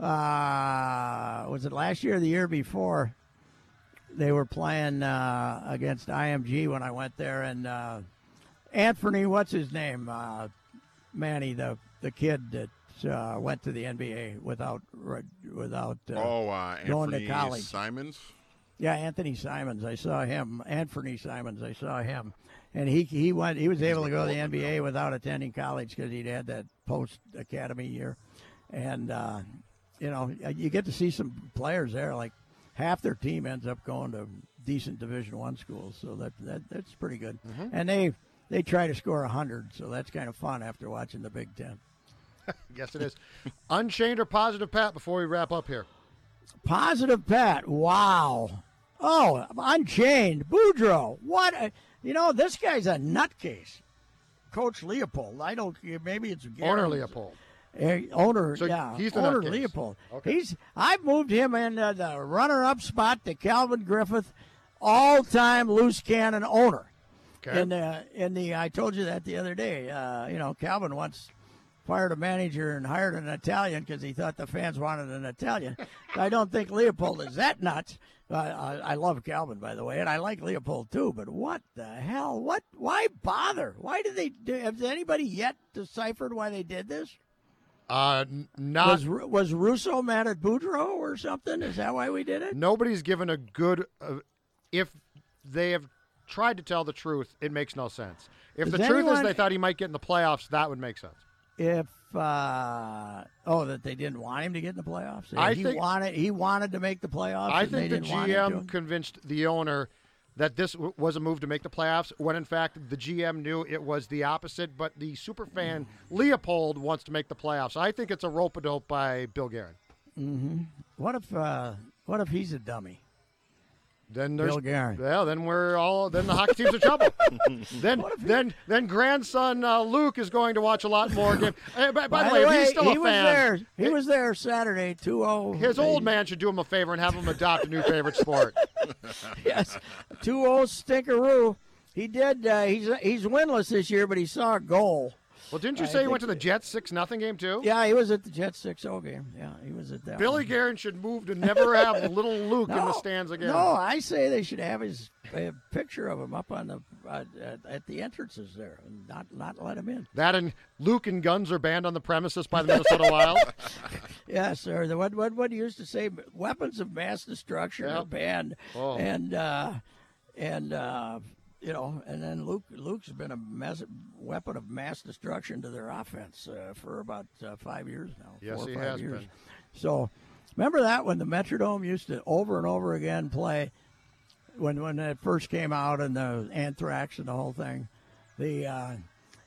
uh, was it last year or the year before? They were playing uh, against IMG when I went there, and uh, Anthony, what's his name? Uh, Manny, the the kid that uh, went to the NBA without without. Uh, oh, uh, going to Anthony college. Simons. yeah, Anthony Simons. I saw him. Anthony Simons. I saw him, and he he went. He was able to go to the NBA without attending college because he'd had that post academy year, and uh, you know you get to see some players there. Like half their team ends up going to decent Division One schools, so that, that that's pretty good. And they they try to score hundred, so that's kind of fun after watching the Big Ten. Yes, it is. Unchained or positive, Pat? Before we wrap up here, Positive Pat. Wow. Oh, Unchained. Boudreau. What? A, you know, this guy's a nutcase. Coach Leipold. I don't. Maybe it's owner Leipold. Eh, owner, So yeah, he's the owner nutcase. Leipold. Okay. He's. I've moved him in uh, the runner-up spot to Calvin Griffith, all-time loose cannon owner. Okay. In the in the, I told you that the other day. Uh, you know, Calvin once fired a manager and hired an Italian because he thought the fans wanted an Italian. I don't think Leipold is that nuts. Uh, I, I love Calvin, by the way, and I like Leipold too. But what the hell? What? Why bother? Why did they? do Has anybody yet deciphered why they did this? Uh, n- not Was was Russo mad at Boudreau or something? Is that why we did it? nobody's given a good. Uh, if they have tried to tell the truth, it makes no sense. If Does the truth is they thought he might get in the playoffs, that would make sense. If uh, oh, that they didn't want him to get in the playoffs. I he think- wanted he wanted to make the playoffs. I think the didn't want him GM convinced the owner that this w- was a move to make the playoffs, when in fact the GM knew it was the opposite. But the superfan Leipold wants to make the playoffs. I think it's a rope a dope by Bill Guerin. What if uh, what if he's a dummy? Then there's Bill Guerin. Well, then we're all then the hockey team's in trouble. then then then grandson uh, Luke is going to watch a lot more games. by, by, by the way, if he's still he a was fan, there. He was there Saturday. Two zero. his old man should do him a favor and have him adopt a new favorite sport. yes, two zero stinkeroo. He did. Uh, he's he's winless this year, but he saw a goal. Well, didn't you say he went to the Jets six nothing game too? Yeah, he was at the Jets 6-0 game. Yeah, he was at that. Billy one. Guerin should move to never have little Luke in the stands again. No, I say they should have his picture of him up on the uh, at, at the entrances there, and not not let him in. That and Luke and guns are banned on the premises by the Minnesota Wild. Yes, sir. The what what what he used to say, weapons of mass destruction are banned, Oh. and uh, and uh, you know, and then Luke Luke's been a mass, weapon of mass destruction to their offense uh, for about uh, five years now. Yes, four or he five has years. been. So, remember that when the Metrodome used to over and over again play when when it first came out and the anthrax and the whole thing, the uh,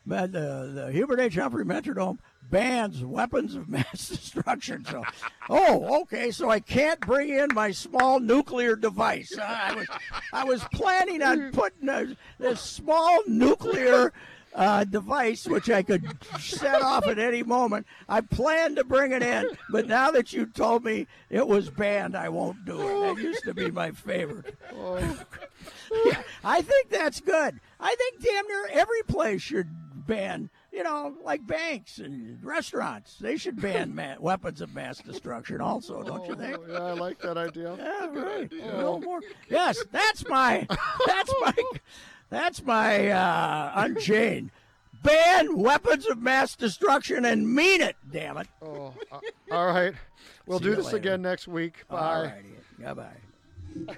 the the Hubert H. Humphrey Metrodome bans weapons of mass destruction. So, oh, okay. So I can't bring in my small nuclear device. Uh, I was I was planning on putting a, this small nuclear. Uh, device which I could set off at any moment. I planned to bring it in, but now that you told me it was banned, I won't do it. That used to be my favorite. Yeah, I think that's good. I think damn near every place should ban, you know, like banks and restaurants. They should ban ma- weapons of mass destruction also, don't you think? Yeah, I like that idea. Yeah, right. A little more. Yes, that's my, that's my, that's my uh, unchained. Ban weapons of mass destruction and mean it. Damn it. Oh, uh, all right. We'll See do this later. again next week. Bye. All righty. Goodbye.